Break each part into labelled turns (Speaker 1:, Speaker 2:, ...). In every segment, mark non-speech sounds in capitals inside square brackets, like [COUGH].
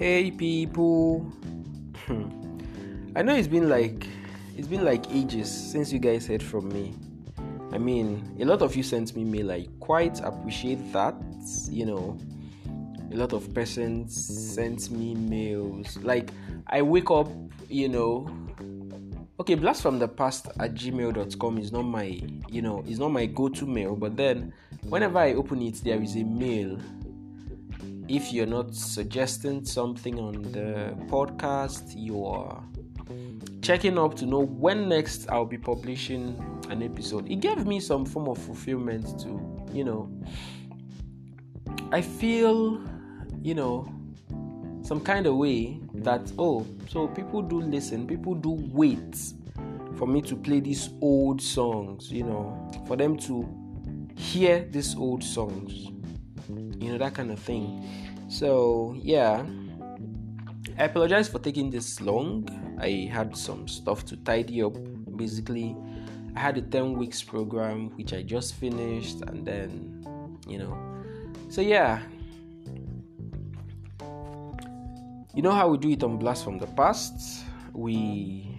Speaker 1: Hey people. Hmm. I know it's been like it's been like ages since you guys heard from me. I mean, a lot of you sent me mail. I quite appreciate that. You know, a lot of persons sent me mails. Like I wake up, you know. Okay, blast from the past at gmail.com is not my, you know, is not my go-to mail. But then, whenever I open it, there is a mail if you're not suggesting something on the podcast, you're checking up to know when next I'll be publishing an episode. It gave me some form of fulfillment to, you know, I feel, you know, some kind of way that, oh, so people do listen, people do wait for me to play these old songs, you know, for them to hear these old songs you know that kind of thing. So yeah. I apologize for taking this long. I had some stuff to tidy up. Basically i had a 10 weeks program which i just finished and then you know. So yeah. You know how we do it on blast from the past? We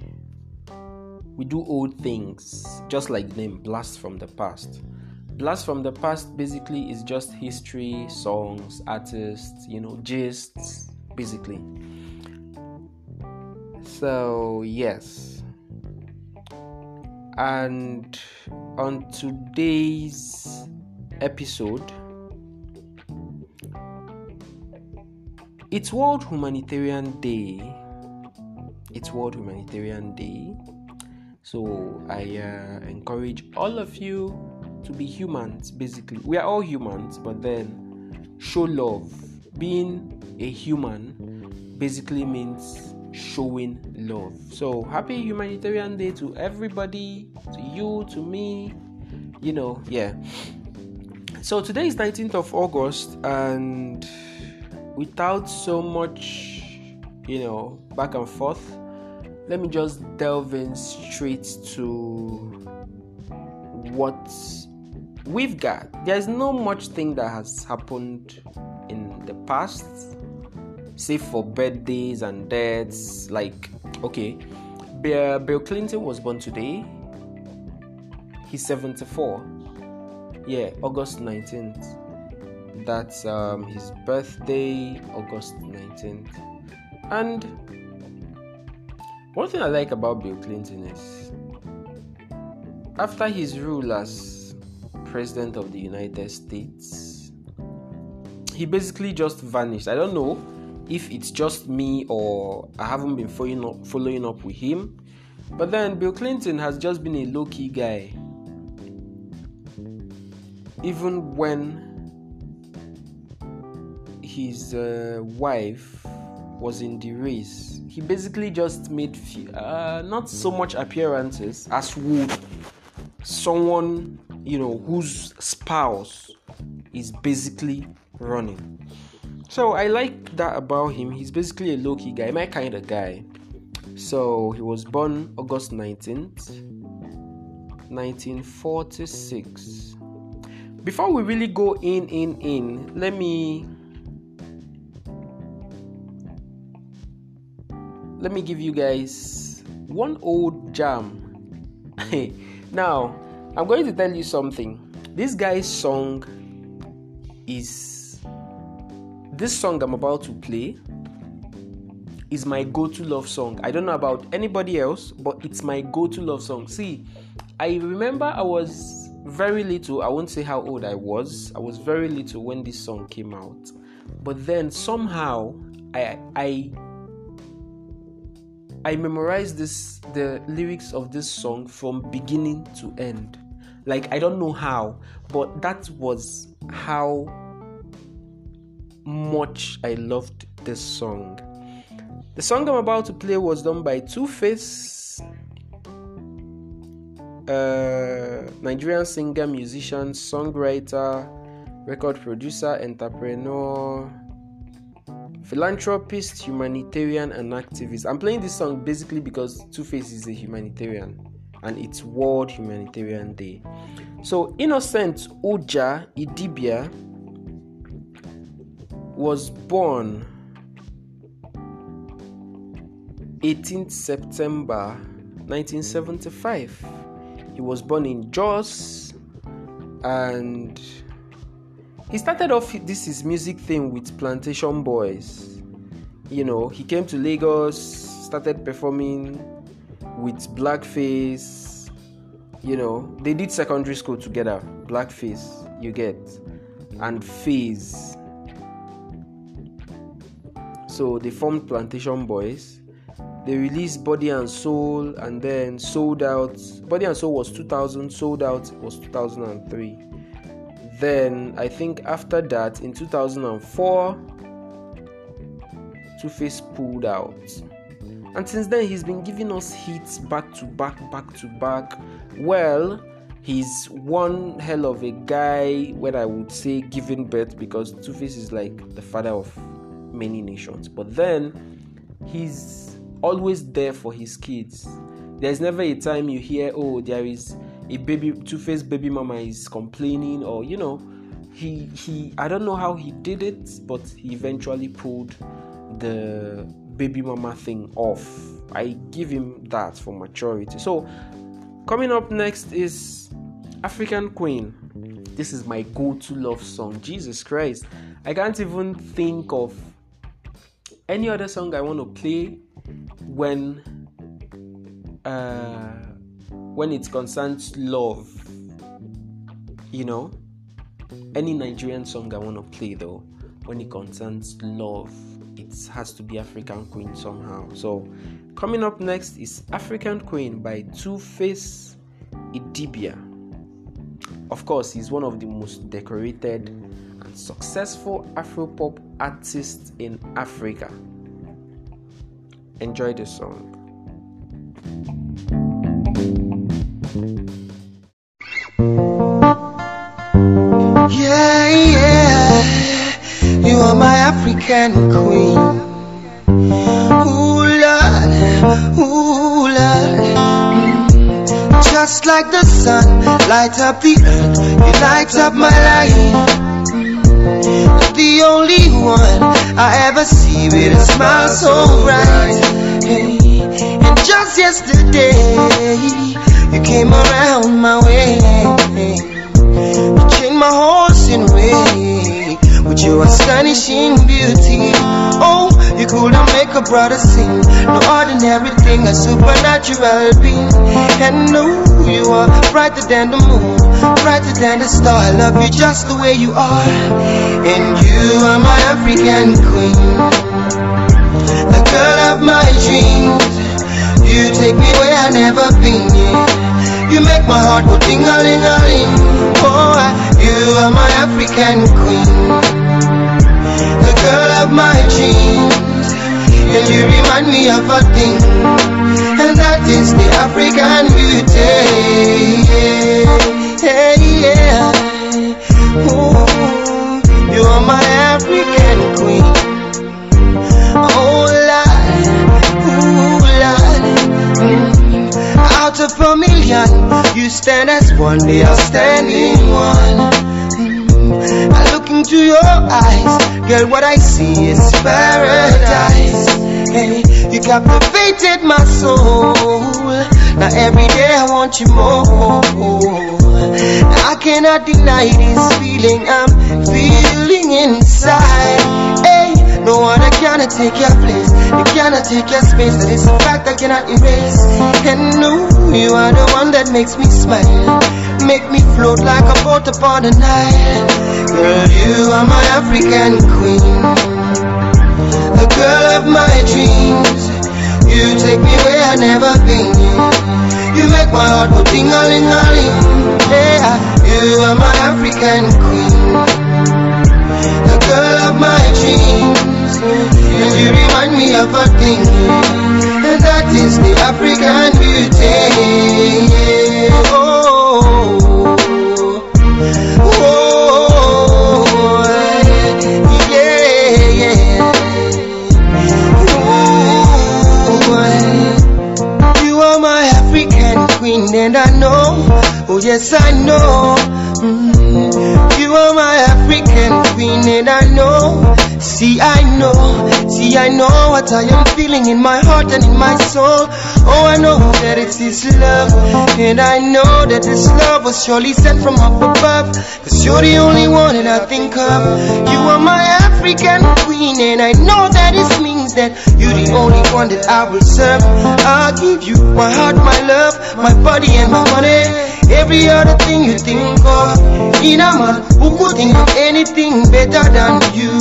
Speaker 1: we do old things just like the name blast from the past Blast from the past basically is just history, songs, artists, you know, gists, basically. So, yes. And on today's episode, it's World Humanitarian Day. It's World Humanitarian Day. So, I uh, encourage all of you to be humans basically. We are all humans but then show love. Being a human basically means showing love. So happy humanitarian day to everybody to you to me you know yeah. So today is 19th of august and without so much you know back and forth let me just delve in straight to what we've got there's no much thing that has happened in the past save for birthdays and deaths like okay bill, bill clinton was born today. He's 74 yeah august 19th that's um, his birthday august 19th and one thing i like about bill clinton is after his rule as president of the United States. He basically just vanished. I don't know if it's just me or I haven't been following up, following up with him. But then Bill Clinton has just been a low key guy. Even when his uh, wife was in the race, he basically just made uh, not so much appearances as would someone you know, whose spouse is basically running. So I like that about him. He's basically a low key guy, my kind of guy. So he was born August 19th, 1946. Before we really go in, in, in, let me let me give you guys one old jam. [LAUGHS] Hey now, I'm going to tell you something. This guy's song is this song I'm about to play is my go-to love song. I don't know about anybody else, but it's my go-to love song. See, I remember I was very little. I won't say how old I was. I was very little when this song came out. But then somehow I I I memorized this the lyrics of this song from beginning to end. Like I don't know how, but that was how much I loved this song. The song I'm about to play was done by Two Face, uh, Nigerian singer, musician, songwriter, record producer, entrepreneur, philanthropist, humanitarian, and activist. I'm playing this song basically because Two Face is a humanitarian and it's World Humanitarian Day. So, Innocent Ujah Idibia was born 18th September 1975. He was born in Jos and he started off this is music thing with Plantashun Boiz. You know, he came to Lagos, started performing with Blackface. You know, they did secondary school together. Blackface, you get, and Faze. So they formed Plantashun Boiz they released Body and Soul and then sold out. Body and Soul was 2000, sold out was 2003. Then I think after that in 2004, Two Face pulled out. And since then, he's been giving us hits back to back, back to back. Well, he's one hell of a guy when I would say giving birth because Two Face is like the father of many nations. But then he's always there for his kids. There's never a time you hear, oh, there is a baby Two Face baby mama is complaining, or you know, he he I don't know how he did it, but he eventually pulled the baby mama thing off. I give him that for maturity. So coming up next is African Queen. This is my go-to love song. Jesus Christ. I can't even think of any other song I want to play when uh, when it concerns love, you know, any Nigerian song I want to play though, when it concerns love, has to be African Queen somehow. So, coming up next is African Queen by Two Face Idibia. Of course, he's one of the most decorated and successful Afropop artists in Africa. Enjoy the song.
Speaker 2: Yeah, yeah, you are my African queen. Ooh, Lord, ooh, Lord. Just like the sun, light up the earth, you light up my life. The only one I ever see with a smile so bright. And just yesterday, you came around my way. You changed my horse in way with your astonishing beauty. Oh, you couldn't make a brother sing. No ordinary thing, a supernatural being. And no, you are brighter than the moon, brighter than the star. I love you just the way you are. And you are my African queen the girl of my dreams. You take me where I've never been. Yeah. You make my heart go ting a ling a ling. Oh, you are my African queen, girl of my dreams. And you remind me of a thing, and that is the African beauty. Yeah, yeah. Ooh, you are my African queen. Oh, lad, oh, lad. Mm. Out of a million. You stand as one, they are standing one. Into your eyes, girl, what I see is paradise. Hey, you captivated my soul. Now every day I want you more. I cannot deny this feeling I'm feeling inside. Hey, no one cannot take your place. You cannot take your space. That is a fact I cannot erase. And no, you are the one that makes me smile. Make me float like a boat upon the Nile. Girl, you are my African queen. The girl of my dreams. You take me where I never been. You make my heart go ting-a-ling-a-ling. Yeah, you are my African queen. The girl of my dreams. And you remind me of a thing, and that is the African beauty. Oh, oh, yeah, yeah. Ooh, you are my African queen, and I know, oh yes, I know. Mm, you are my African queen, and I know. See, I know, see, I know what I am feeling in my heart and in my soul. Oh, I know that it's love. And I know that this love was surely sent from up above. Cause you're the only one that I think of. You are my African queen, and I know that it means that you're the only one that I will serve. I'll give you my heart, my love, my body, and my money. Every other thing you think of. In a man who could think of anything better than you.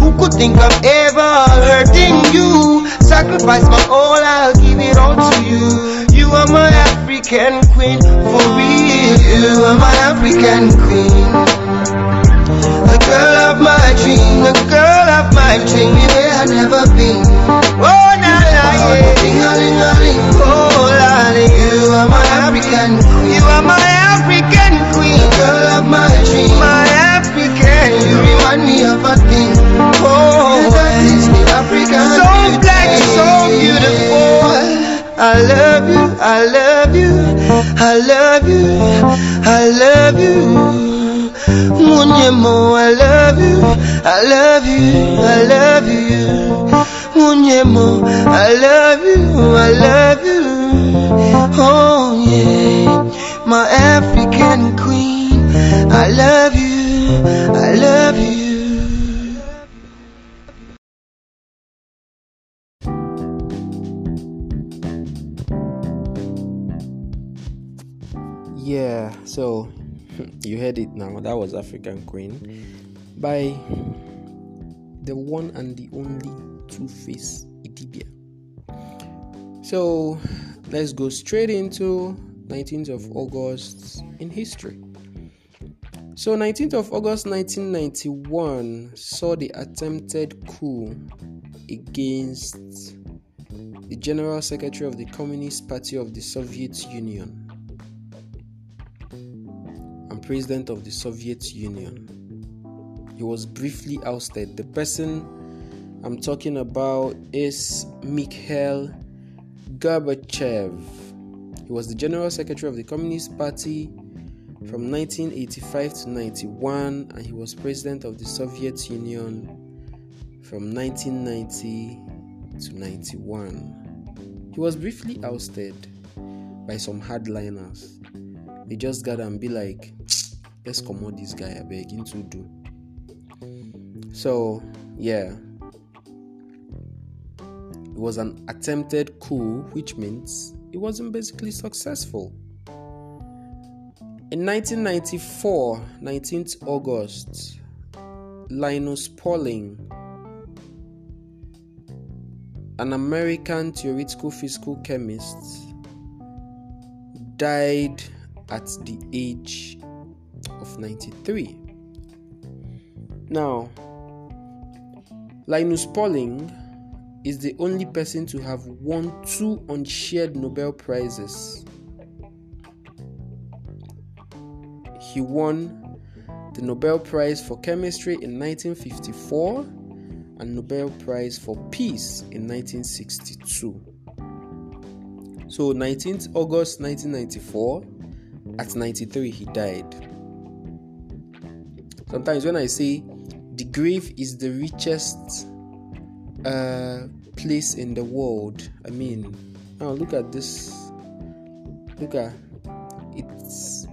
Speaker 2: Who could think of ever hurting you? Sacrifice my all, I'll give it all to you. You are my African queen, for real. You are my African queen. The girl of my dream, the girl of my dream, where I've never been. Oh, na na, yeah. Oh, la, you are my African queen. You are my African queen, a girl of my dream, my African. You remind me of a thing. Oh, the African. So black, so beautiful. I love you, I love you, I love you, I love you. Munyemo, I love you, I love you, I love you. Munyemo, I love you, I love you. Oh yeah, my African queen, I love you, I love you.
Speaker 1: Yeah, so [LAUGHS] you heard it now. That was African Queen by the one and the only Two Face Idibia. So let's go straight into 19th of August in history. So 19th of August 1991 saw the attempted coup against the General Secretary of the Communist Party of the Soviet Union and President of the Soviet Union. He was briefly ousted. The person I'm talking about is Mikhail Gorbachev. He was the General Secretary of the Communist Party from 1985 to 91, and he was President of the Soviet Union from 1990 to 91. He was briefly ousted by some hardliners. They just got and be like, let's come on this guy, I beg into do. So, yeah. It was an attempted coup, which means it wasn't basically successful. In 1994, 19th August, Linus Pauling, an American theoretical physical chemist, died at the age of 93. Now, Linus Pauling is the only person to have won two unshared Nobel Prizes. He won the Nobel Prize for Chemistry in 1954 and Nobel Prize for Peace in 1962. So 19th August 1994 at 93 he died. Sometimes when I say the grave is the richest place in the world, I mean now look at this. Look at it's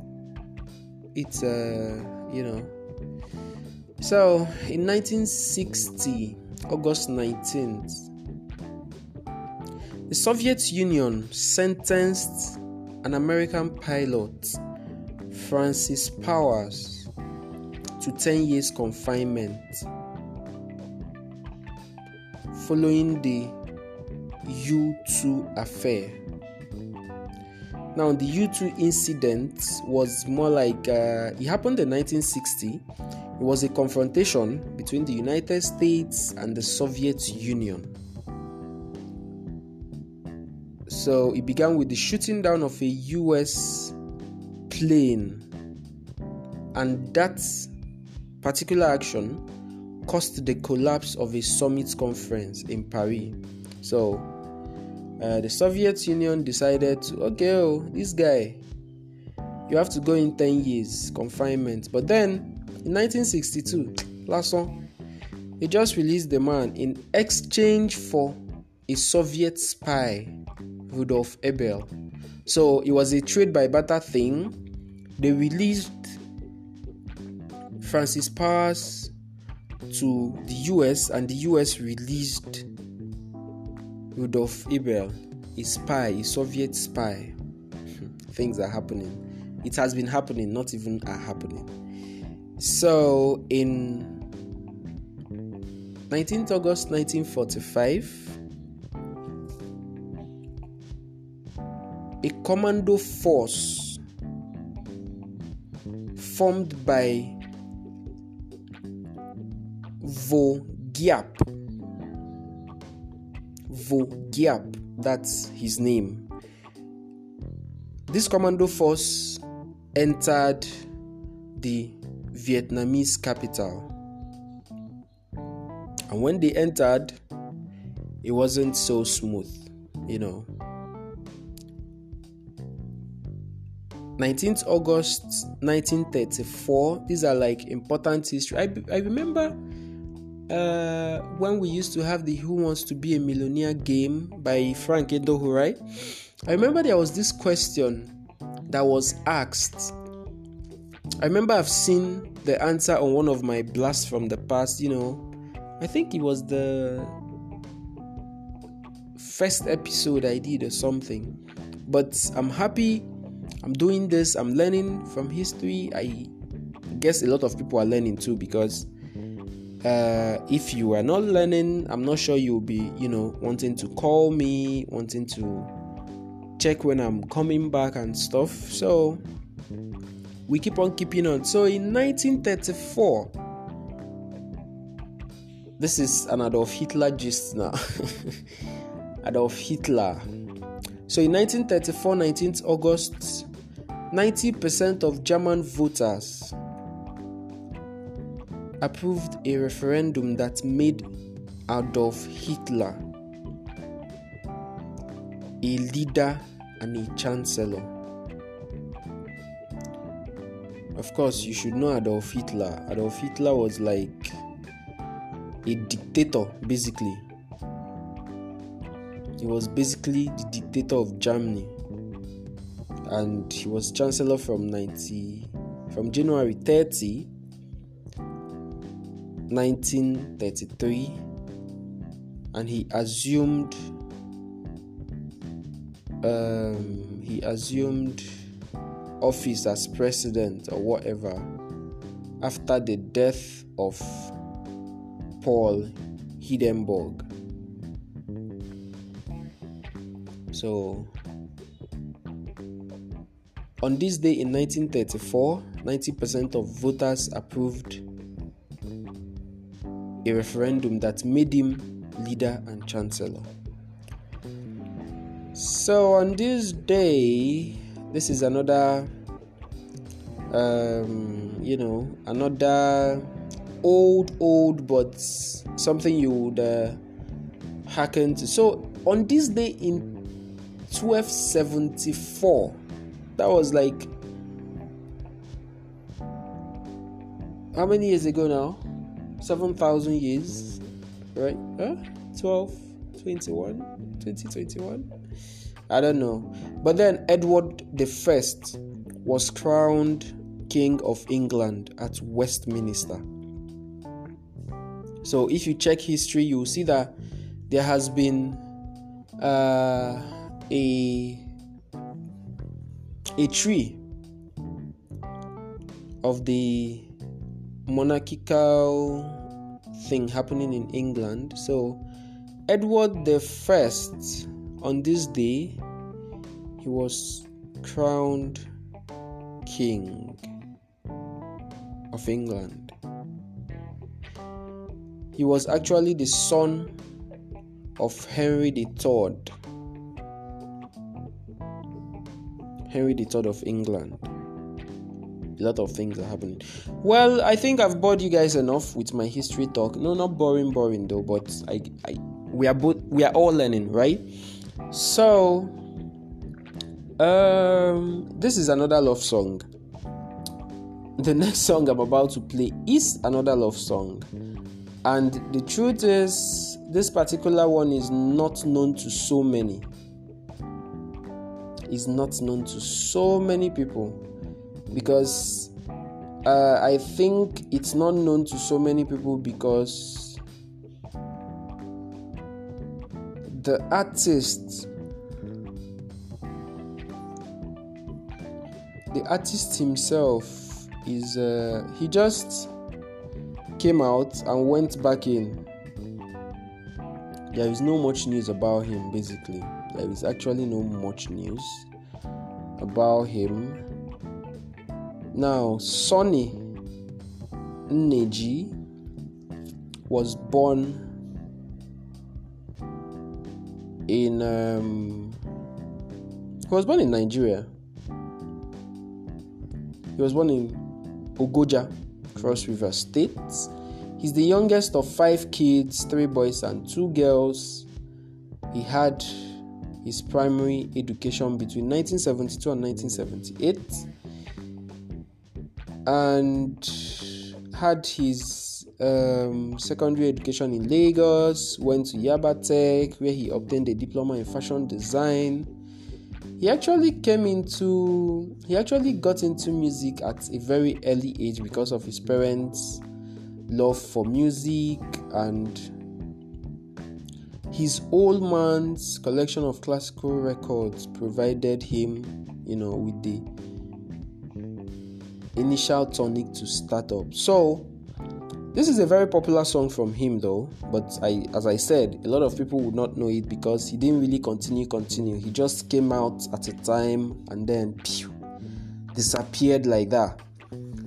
Speaker 1: it's uh you know. So in 1960 August 19th the Soviet Union sentenced an American pilot, Francis Powers, to 10 years confinement following the U 2 affair. Now, the U 2 incident was more like uh, it happened in 1960. It was a confrontation between the United States and the Soviet Union. So it began with the shooting down of a US plane, and that particular action caused the collapse of a summit conference in Paris. So uh, the Soviet Union decided to, okay, oh, this guy, you have to go in 10 years confinement. But then in 1962, [TSK] last one, they just released the man in exchange for a Soviet spy, Rudolf Abel. So it was a trade by barter thing. They released Francis Powers to the US, and the US released Rudolf Abel, a spy, a Soviet spy. [LAUGHS] Things are happening. It has been happening, not even are happening. So in 19th August 1945, a commando force formed by Vogyap. Vogyap, that's his name. This commando force entered the Vietnamese capital. And when they entered, it wasn't so smooth, you know. 19th August 1934. These are like important history. I, I remember uh, when we used to have the Who Wants to Be a Millionaire game by Frank Edoho, right? I remember there was this question that was asked. I remember I've seen the answer on one of my blasts from the past, you know. I think it was the first episode I did or something. But I'm happy I'm doing this, I'm learning from history. I guess a lot of people are learning too because uh, if you are not learning, I'm not sure you'll be, you know, wanting to call me, wanting to check when I'm coming back and stuff. So we keep on keeping on. So in 1934, this is an Adolf Hitler gist now. [LAUGHS] Adolf Hitler. So in 1934, 19th August, 90% of German voters approved a referendum that made Adolf Hitler a leader and a chancellor. Of course, you should know Adolf Hitler. Adolf Hitler was like a dictator, basically. He was basically the dictator of Germany and he was chancellor from 90 from January 30 1933 and he assumed um, he assumed office as president or whatever after the death of Paul Hindenburg. So on this day in 1934, 90% of voters approved a referendum that made him leader and chancellor. So on this day, this is another, um, you know, another old, old, but something you would uh, hearken to. So on this day in 1274, that was like how many years ago now 7000 years right? Huh? 12 21 2021 i don't know. But then edward the first was crowned king of england at westminster. So if you check history you'll see that there has been uh, a a tree of the monarchical thing happening in England. So, Edward the First, on this day, he was crowned king of England. He was actually the son of Henry III Henry III of England. A lot of things are happening. Well, I think I've bored you guys enough with my history talk. No, not boring, boring though. But I, I, we are both, we are all learning, right? So, um, this is another love song. The [LAUGHS] next song I'm about to play is another love song. And the truth is, this particular one is not known to so many. Is not known to so many people because uh, I think it's not known to so many people because the artist the artist himself is uh, he just came out and went back in. There is no much news about him basically. There is actually no much news about him now sonny neji was born in um, he was born in nigeria he was born in Ogoja, Cross River State. He's the youngest of five kids, three boys and two girls. He had his primary education between 1972 and 1978 and had his um, secondary education in Lagos, went to Yaba Tech where he obtained a diploma in fashion design. He actually came into he actually got into music at a very early age because of his parents love for music and his old man's collection of classical records provided him you know with the initial tonic to start up so this is a very popular song from him though, but I as I said, a lot of people would not know it because he didn't really continue continue. He just came out at a time and then pew, disappeared like that.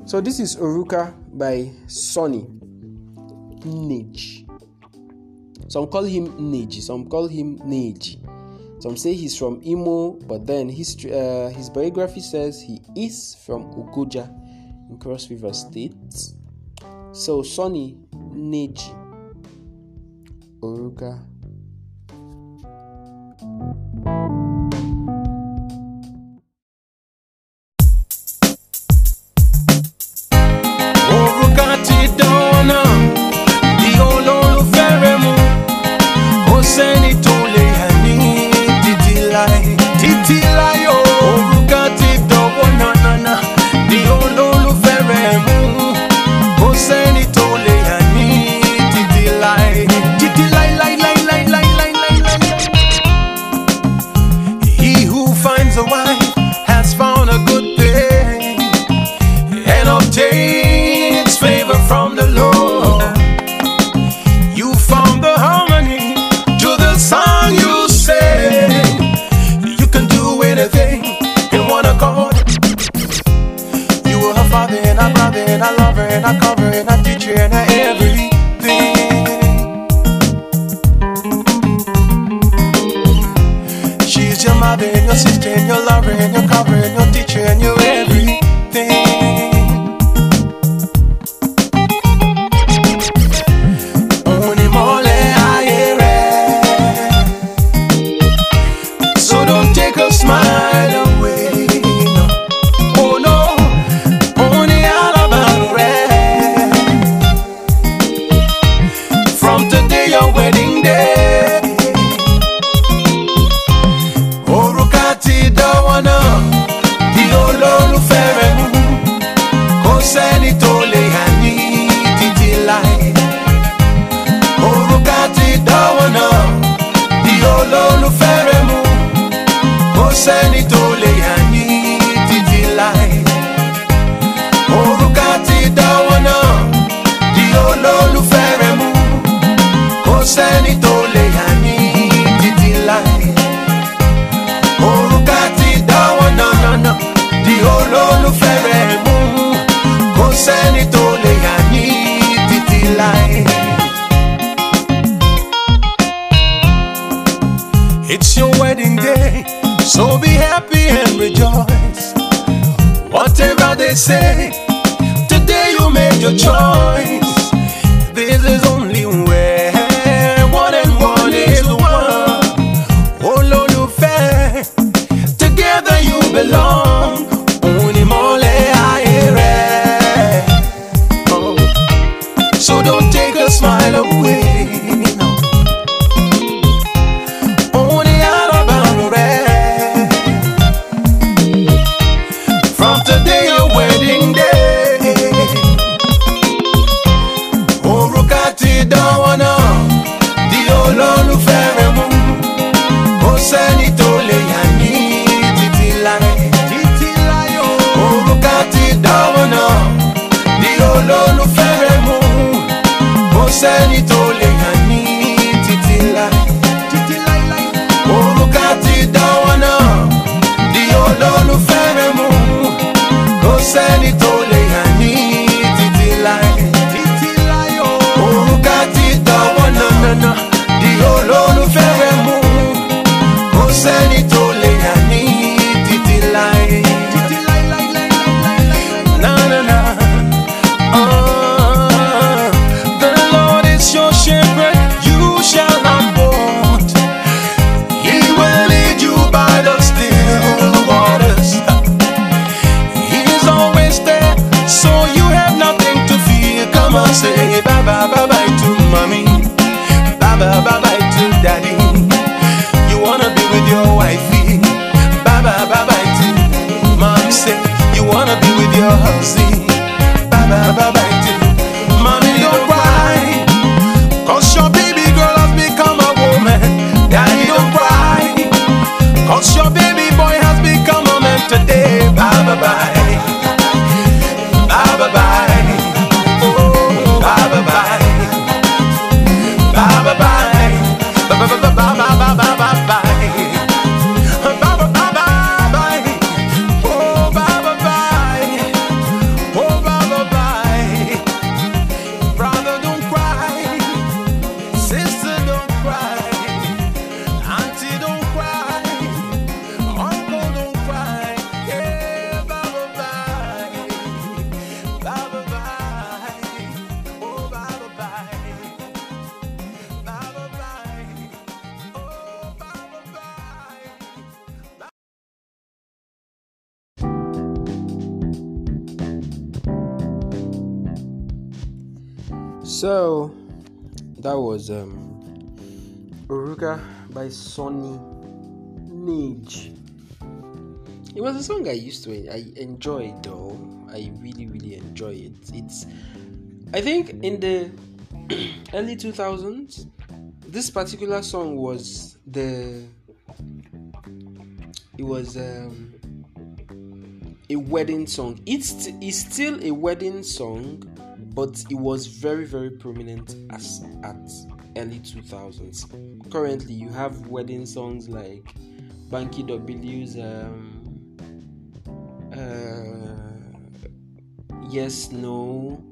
Speaker 1: So this is Oruka by Sonny Nage. Some call him Nage, some call him Nage. Some say he's from Imo, but then his uh, his biography says he is from Ogoja in Cross River State. So Sonny Neji Oruka
Speaker 3: assisting, you're loving, you're covering, you're teaching, you. So be happy and rejoice. Whatever they say, today you made your choice. This is only where one and one is one. Oh, Olólùfẹ́, together you belong. Òun ni mọ́lẹ̀ ayé rẹ̀. Oh. So don't take a smile away. So
Speaker 1: that was um Oruka by Sonny Nage. It was a song I used to I enjoy though. I really really enjoy it. It's I think in the [CLEARS THROAT] early 2000s this particular song was the it was um a wedding song. It's it's still a wedding song, but it was very very prominent as at early 2000s. Currently, you have wedding songs like Banky W's um, uh, Yes No.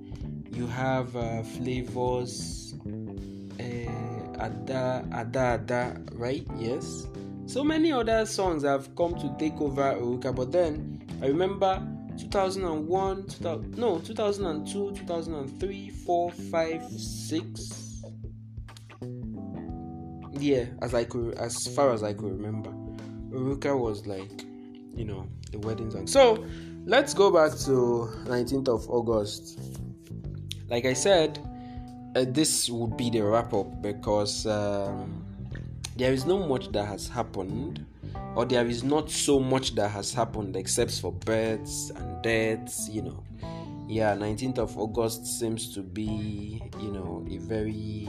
Speaker 1: You have uh, Flavour's, uh, Ada Ada Ada, right? Yes. So many other songs have come to take over Oruka, but then I remember 2001, 2000, no, 2002, 2003, 4, 5, 6. Yeah, as I could, as far as I could remember, Oruka was like, you know, the wedding song. So let's go back to 19th of August. Like I said, uh, this would be the wrap up because um, there is not much that has happened or there is not so much that has happened except for births and deaths you know. Yeah 19th of august seems to be you know a very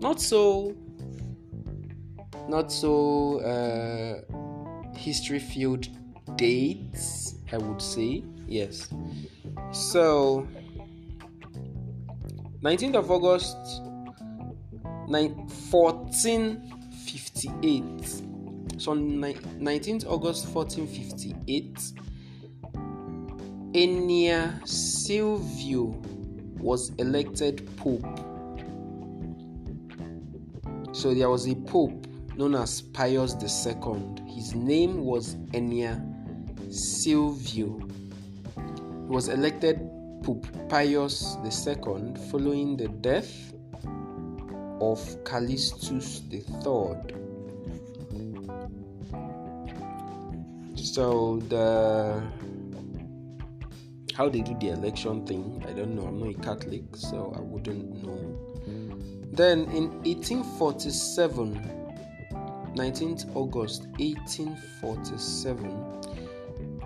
Speaker 1: not so not so uh history filled dates i would say. Yes. So 19th of august 9, 1458 so on ni- 19th August 1458, Enea Silvio was elected Pope. So there was a Pope known as Pius II. His name was Enea Silvio. He was elected Pope Pius II following the death of Callistus III. So the how they do the election thing. I don't know. I'm not a Catholic, so I wouldn't know. Then in 1847, 19th August 1847,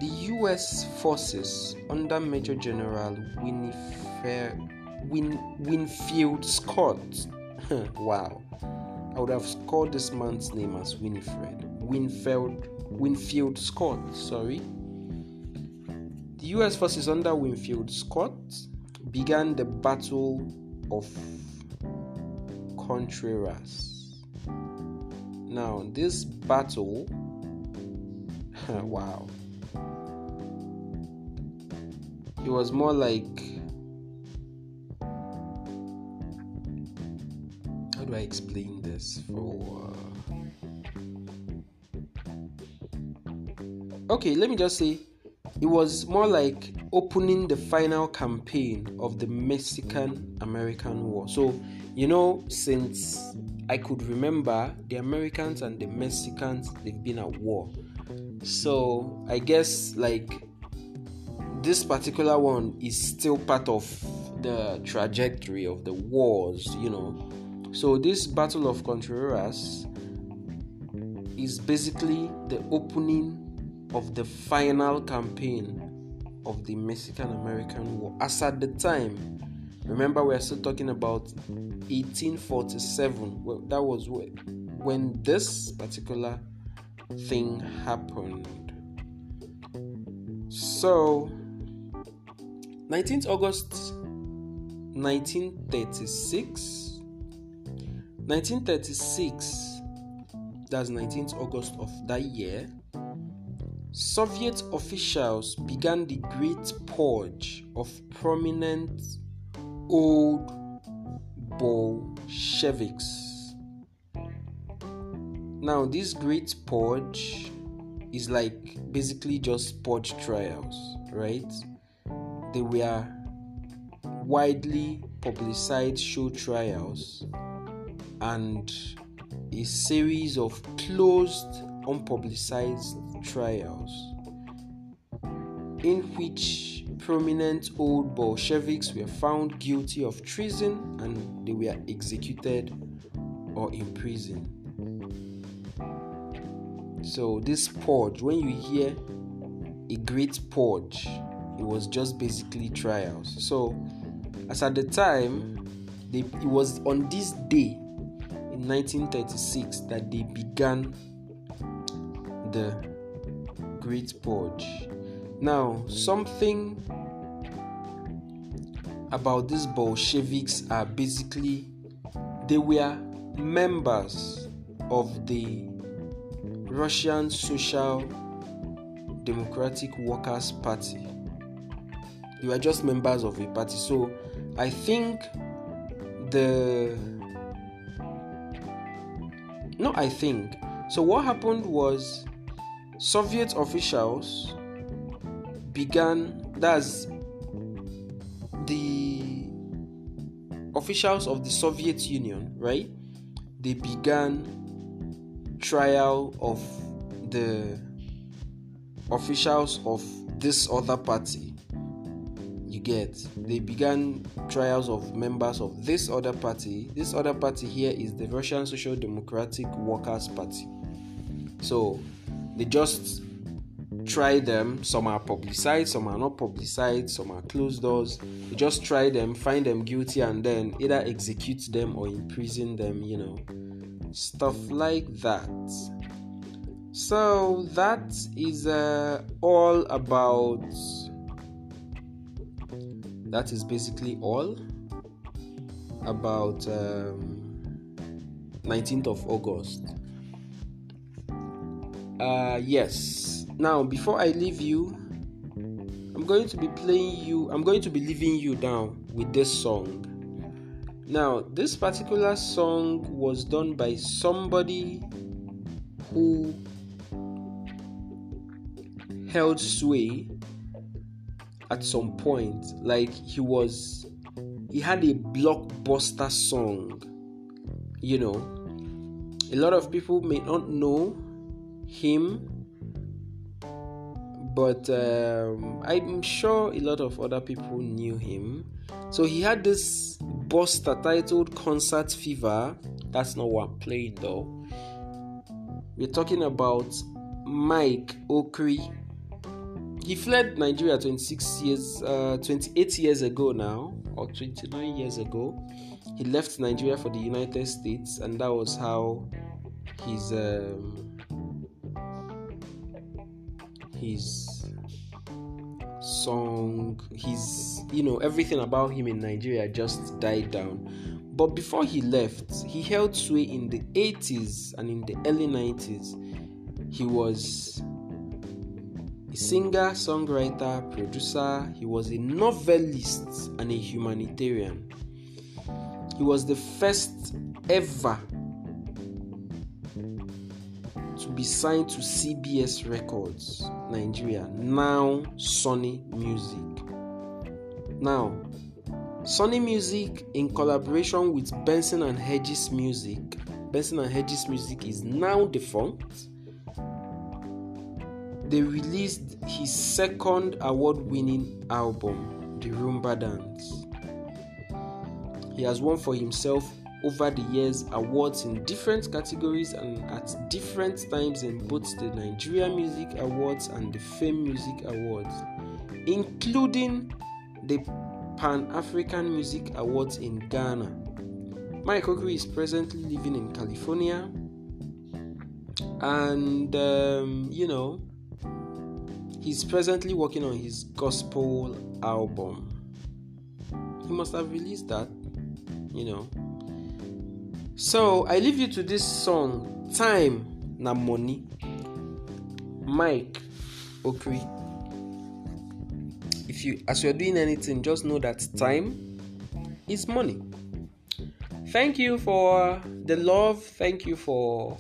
Speaker 1: the US forces under Major General Winifred, Win, Winfield Scott. [LAUGHS] wow. I would have called this man's name as Winifred. Winfield Winfield Scott, sorry. The US forces under Winfield Scott began the Battle of Contreras. Now, this battle, [LAUGHS] wow, it was more like how do I explain this for uh... okay let me just say it was more like opening the final campaign of the Mexican American War so you know since I could remember the Americans and the Mexicans they've been at war so I guess like this particular one is still part of the trajectory of the wars, you know. So, this Battle of Contreras is basically the opening of the final campaign of the Mexican American War. As at the time, remember, we're still talking about 1847, well, that was when this particular thing happened. So, 19th August 1936 1936 that's 19th August of that year Soviet officials began the great purge of prominent old Bolsheviks. Now, this great purge is like basically just purge trials, right? they were widely publicized show trials and a series of closed, unpublicized trials in which prominent old Bolsheviks were found guilty of treason and they were executed or imprisoned. So, this purge, when you hear a great purge, it was just basically trials. So, as at the time, they, it was on this day in 1936 that they began the Great Purge. Now, something about these Bolsheviks are basically they were members of the Russian Social Democratic Workers' Party They were just members of a party. So I think the no, I think so. What happened was Soviet officials began that's the officials of the Soviet Union, right? They began trial of the officials of this other party. You get they began trials of members of this other party. This other party here is the russian social democratic workers party. So they just try them. Some are publicized some are not publicized some are closed doors. They just try them find them guilty and then either execute them or imprison them you know. Stuff like that. So that is uh, all about that is basically all about um, 19th of August. Uh, yes. Now, before I leave you, I'm going to be playing you, I'm going to be leaving you down with this song. Now, this particular song was done by somebody who held sway at some point like he was he had a blockbuster song you know a lot of people may not know him but um, I'm sure a lot of other people knew him. So he had this buster titled Concert Fever. That's not what I'm playing though. We're talking about Mike Okri. He fled Nigeria 26 years, uh, 28 years ago now, or 29 years ago. He left Nigeria for the United States, and that was how his um, his song, his you know everything about him in Nigeria just died down. But before he left, he held sway in the 80s and in the early 90s. He was a singer, songwriter, producer, he was a novelist and a humanitarian. He was the first ever be signed to CBS Records Nigeria, now Sony Music. Now, Sony Music in collaboration with Benson and Hedges Music. Benson and Hedges Music is now defunct. They released his second award-winning album, The Rumba Dance. He has won for himself over the years awards in different categories and at different times in both the Nigeria Music Awards and the Fame Music Awards, including the Pan African Music Awards in Ghana. Mike Okri is presently living in California, and um, you know, he's presently working on his gospel album. He must have released that, you know. So I leave you to this song, Time Na Money. Mike Okri. If you as you're doing anything, just know that time is money. Thank you for the love. Thank you for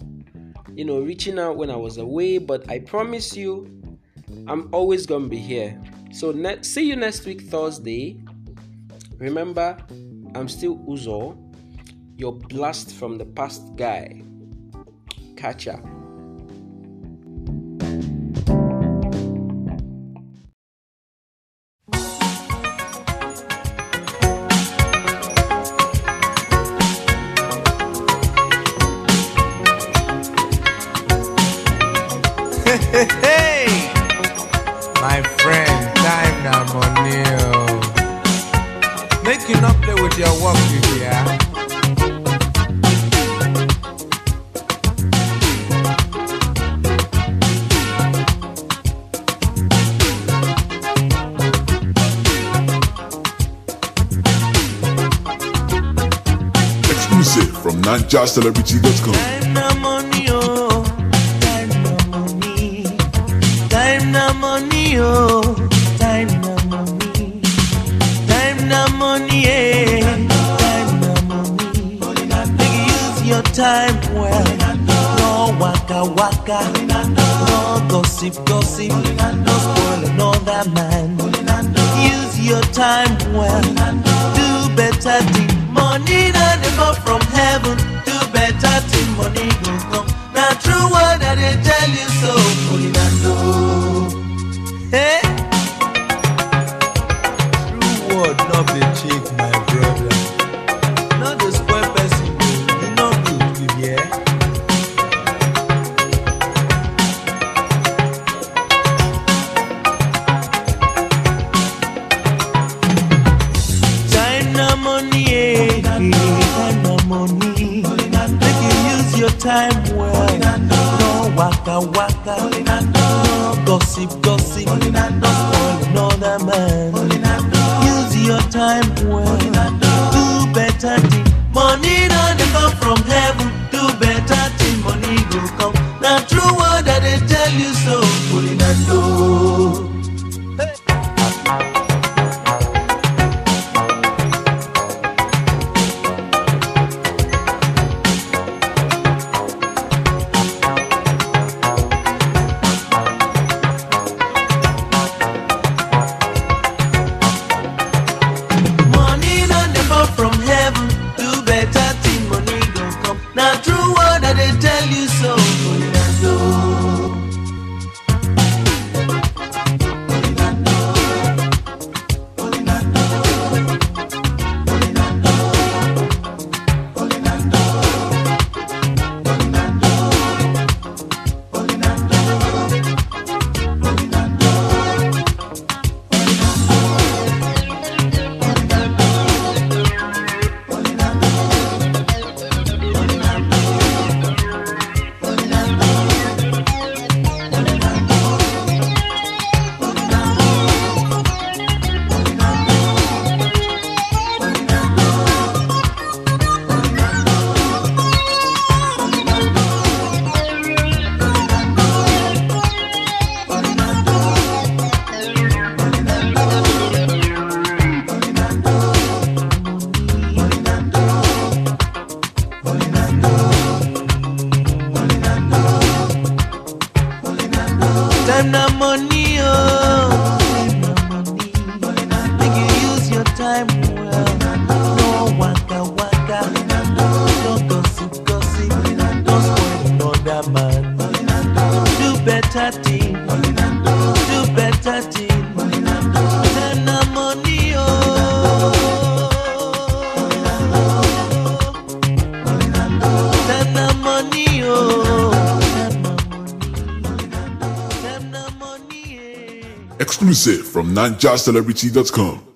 Speaker 1: you know reaching out when I was away, but I promise you I'm always gonna be here. So ne- see you next week Thursday. Remember, I'm still Uzo, your blast from the past guy. Catch ya.
Speaker 4: Hey, my friend, time na money. Make you not play with your work, you hear?
Speaker 5: From NineJazzCelebrity.com.
Speaker 6: Time na money, oh. Time na money. Time na money, oh. Time na money. Time na money, eh. Make use your time well. No waka waka. No gossip gossip. No spoil another man. Use your time well. Do better thing. Money dey come from heaven. So. Olinando. Hey.
Speaker 4: True word not be cheap, my brother.
Speaker 6: No dey spoil person.
Speaker 4: You know good, you hear?
Speaker 6: Time na money, eh. Time na money. Make you use your time well. No waka waka.
Speaker 5: Them